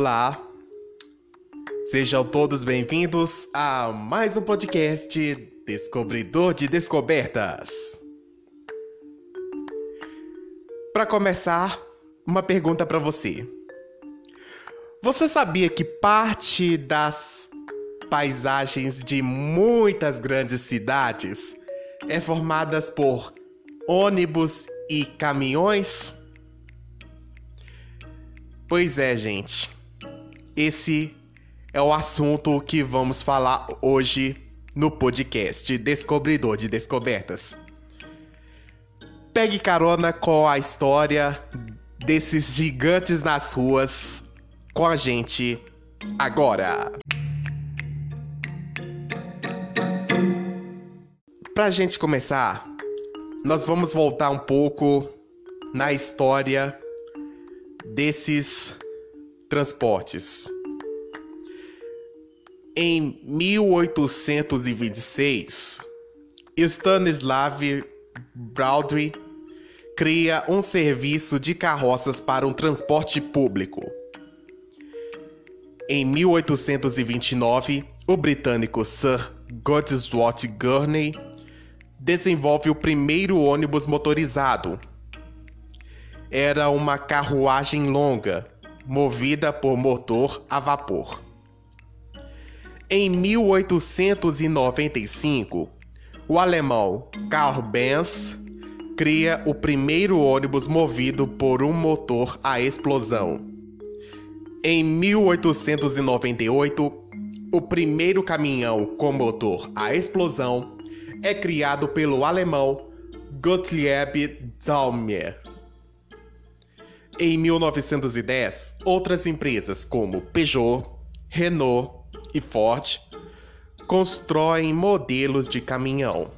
Olá, sejam todos bem-vindos a mais um podcast Descobridor de Descobertas. Para começar, uma pergunta para você. Você sabia que parte das paisagens de muitas grandes cidades é formadas por ônibus e caminhões? Pois é, gente. Esse é o assunto que vamos falar hoje no podcast Descobridor de Descobertas. Pegue carona com a história desses gigantes nas ruas com a gente agora. Pra gente começar, nós vamos voltar um pouco na história desses transportes. Em 1826, Stanislav Baldry cria um serviço de carroças para um transporte público. Em 1829, o britânico Sir Godswat Gurney desenvolve o primeiro ônibus motorizado, era uma carruagem longa, movida por motor a vapor. Em 1895, o alemão Karl Benz cria o primeiro ônibus movido por um motor a explosão. Em 1898, o primeiro caminhão com motor a explosão é criado pelo alemão Gottlieb Daimler. Em 1910, outras empresas como Peugeot, Renault e Ford constroem modelos de caminhão.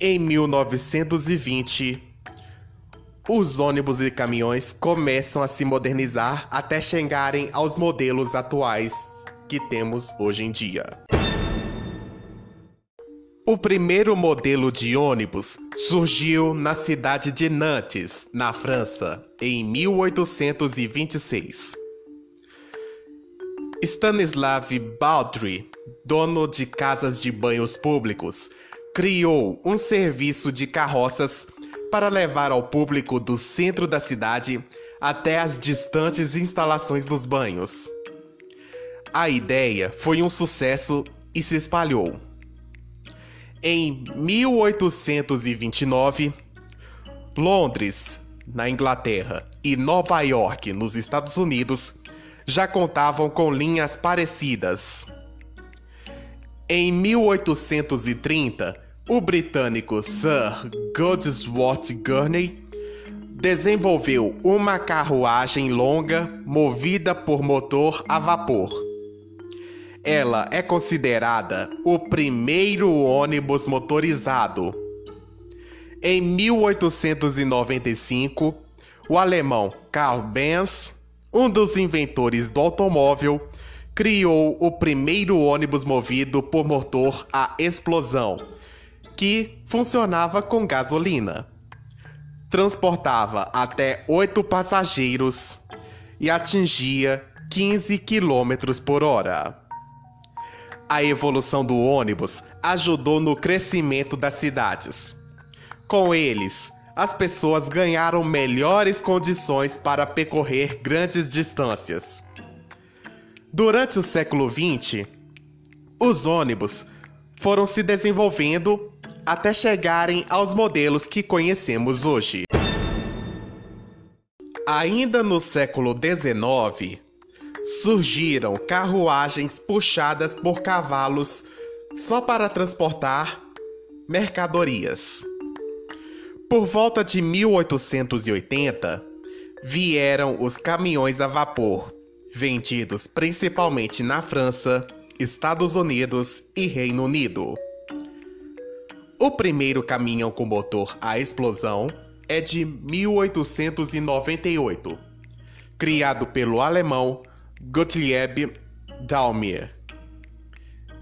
Em 1920, os ônibus e caminhões começam a se modernizar até chegarem aos modelos atuais que temos hoje em dia. O primeiro modelo de ônibus surgiu na cidade de Nantes, na França, em 1826. Stanislav Baldry, dono de casas de banhos públicos, criou um serviço de carroças para levar ao público do centro da cidade até as distantes instalações dos banhos. A ideia foi um sucesso e se espalhou. Em 1829, Londres, na Inglaterra, e Nova York, nos Estados Unidos, já contavam com linhas parecidas. Em 1830, o britânico Sir Godswat Gurney desenvolveu uma carruagem longa movida por motor a vapor ela é considerada o primeiro ônibus motorizado. Em 1895, o alemão Karl Benz, um dos inventores do automóvel, criou o primeiro ônibus movido por motor a explosão, que funcionava com gasolina. Transportava até oito passageiros e atingia 15 km por hora. A evolução do ônibus ajudou no crescimento das cidades. Com eles, as pessoas ganharam melhores condições para percorrer grandes distâncias. Durante o século XX, os ônibus foram se desenvolvendo até chegarem aos modelos que conhecemos hoje. Ainda no século XIX, surgiram carruagens puxadas por cavalos só para transportar mercadorias. Por volta de 1880, vieram os caminhões a vapor, vendidos principalmente na França, Estados Unidos e Reino Unido. O primeiro caminhão com motor a explosão é de 1898, criado pelo alemão Gottlieb Daimler.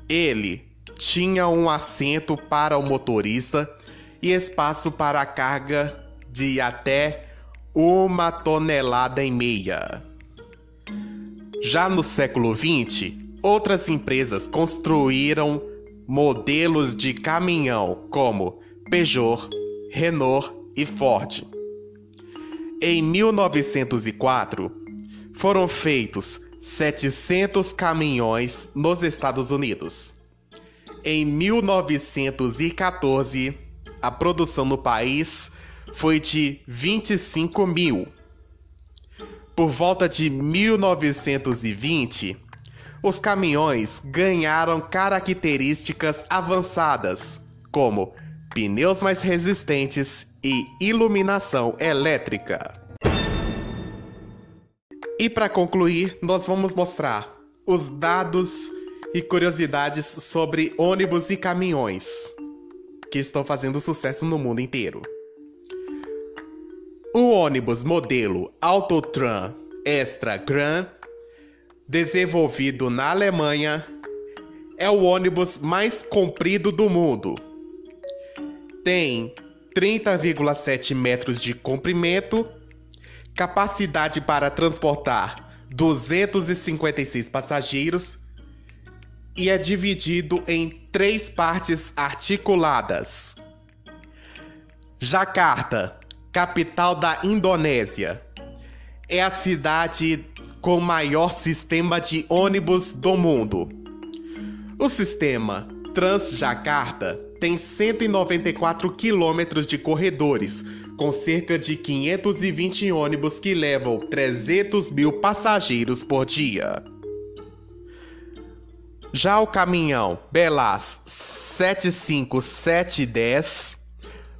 Ele tinha um assento para o motorista e espaço para carga de até uma tonelada e meia. Já no século XX, outras empresas construíram modelos de caminhão como Peugeot, Renault e Ford. Em 1904, foram feitos 700 caminhões nos Estados Unidos. Em 1914, a produção no país foi de 25 mil. Por volta de 1920, os caminhões ganharam características avançadas, como pneus mais resistentes e iluminação elétrica. E para concluir, nós vamos mostrar os dados e curiosidades sobre ônibus e caminhões que estão fazendo sucesso no mundo inteiro. O ônibus modelo Autotran Extra Grand, desenvolvido na Alemanha, é o ônibus mais comprido do mundo. Tem 30,7 metros de comprimento, capacidade para transportar 256 passageiros e é dividido em três partes articuladas. Jakarta, capital da Indonésia, é a cidade com maior sistema de ônibus do mundo. O sistema Transjakarta tem 194 quilômetros de corredores, com cerca de 520 ônibus que levam 300 mil passageiros por dia. Já o caminhão Belas 75710,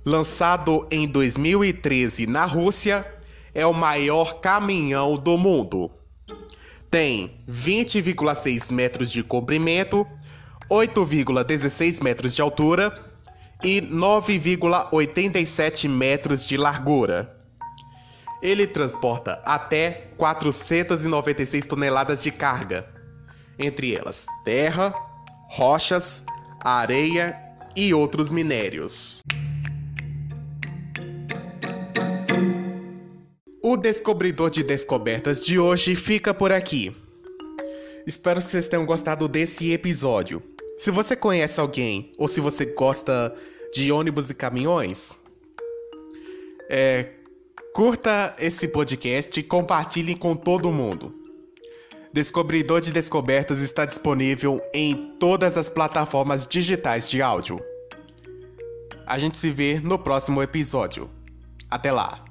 lançado em 2013 na Rússia, é o maior caminhão do mundo. Tem 20,6 metros de comprimento, 8,16 metros de altura e 9,87 metros de largura. Ele transporta até 496 toneladas de carga entre elas terra, rochas, areia e outros minérios. O Descobridor de Descobertas de hoje fica por aqui. Espero que vocês tenham gostado desse episódio. Se você conhece alguém ou se você gosta de ônibus e caminhões, é, curta esse podcast e compartilhe com todo mundo. Descobridor de Descobertas está disponível em todas as plataformas digitais de áudio. A gente se vê no próximo episódio. Até lá!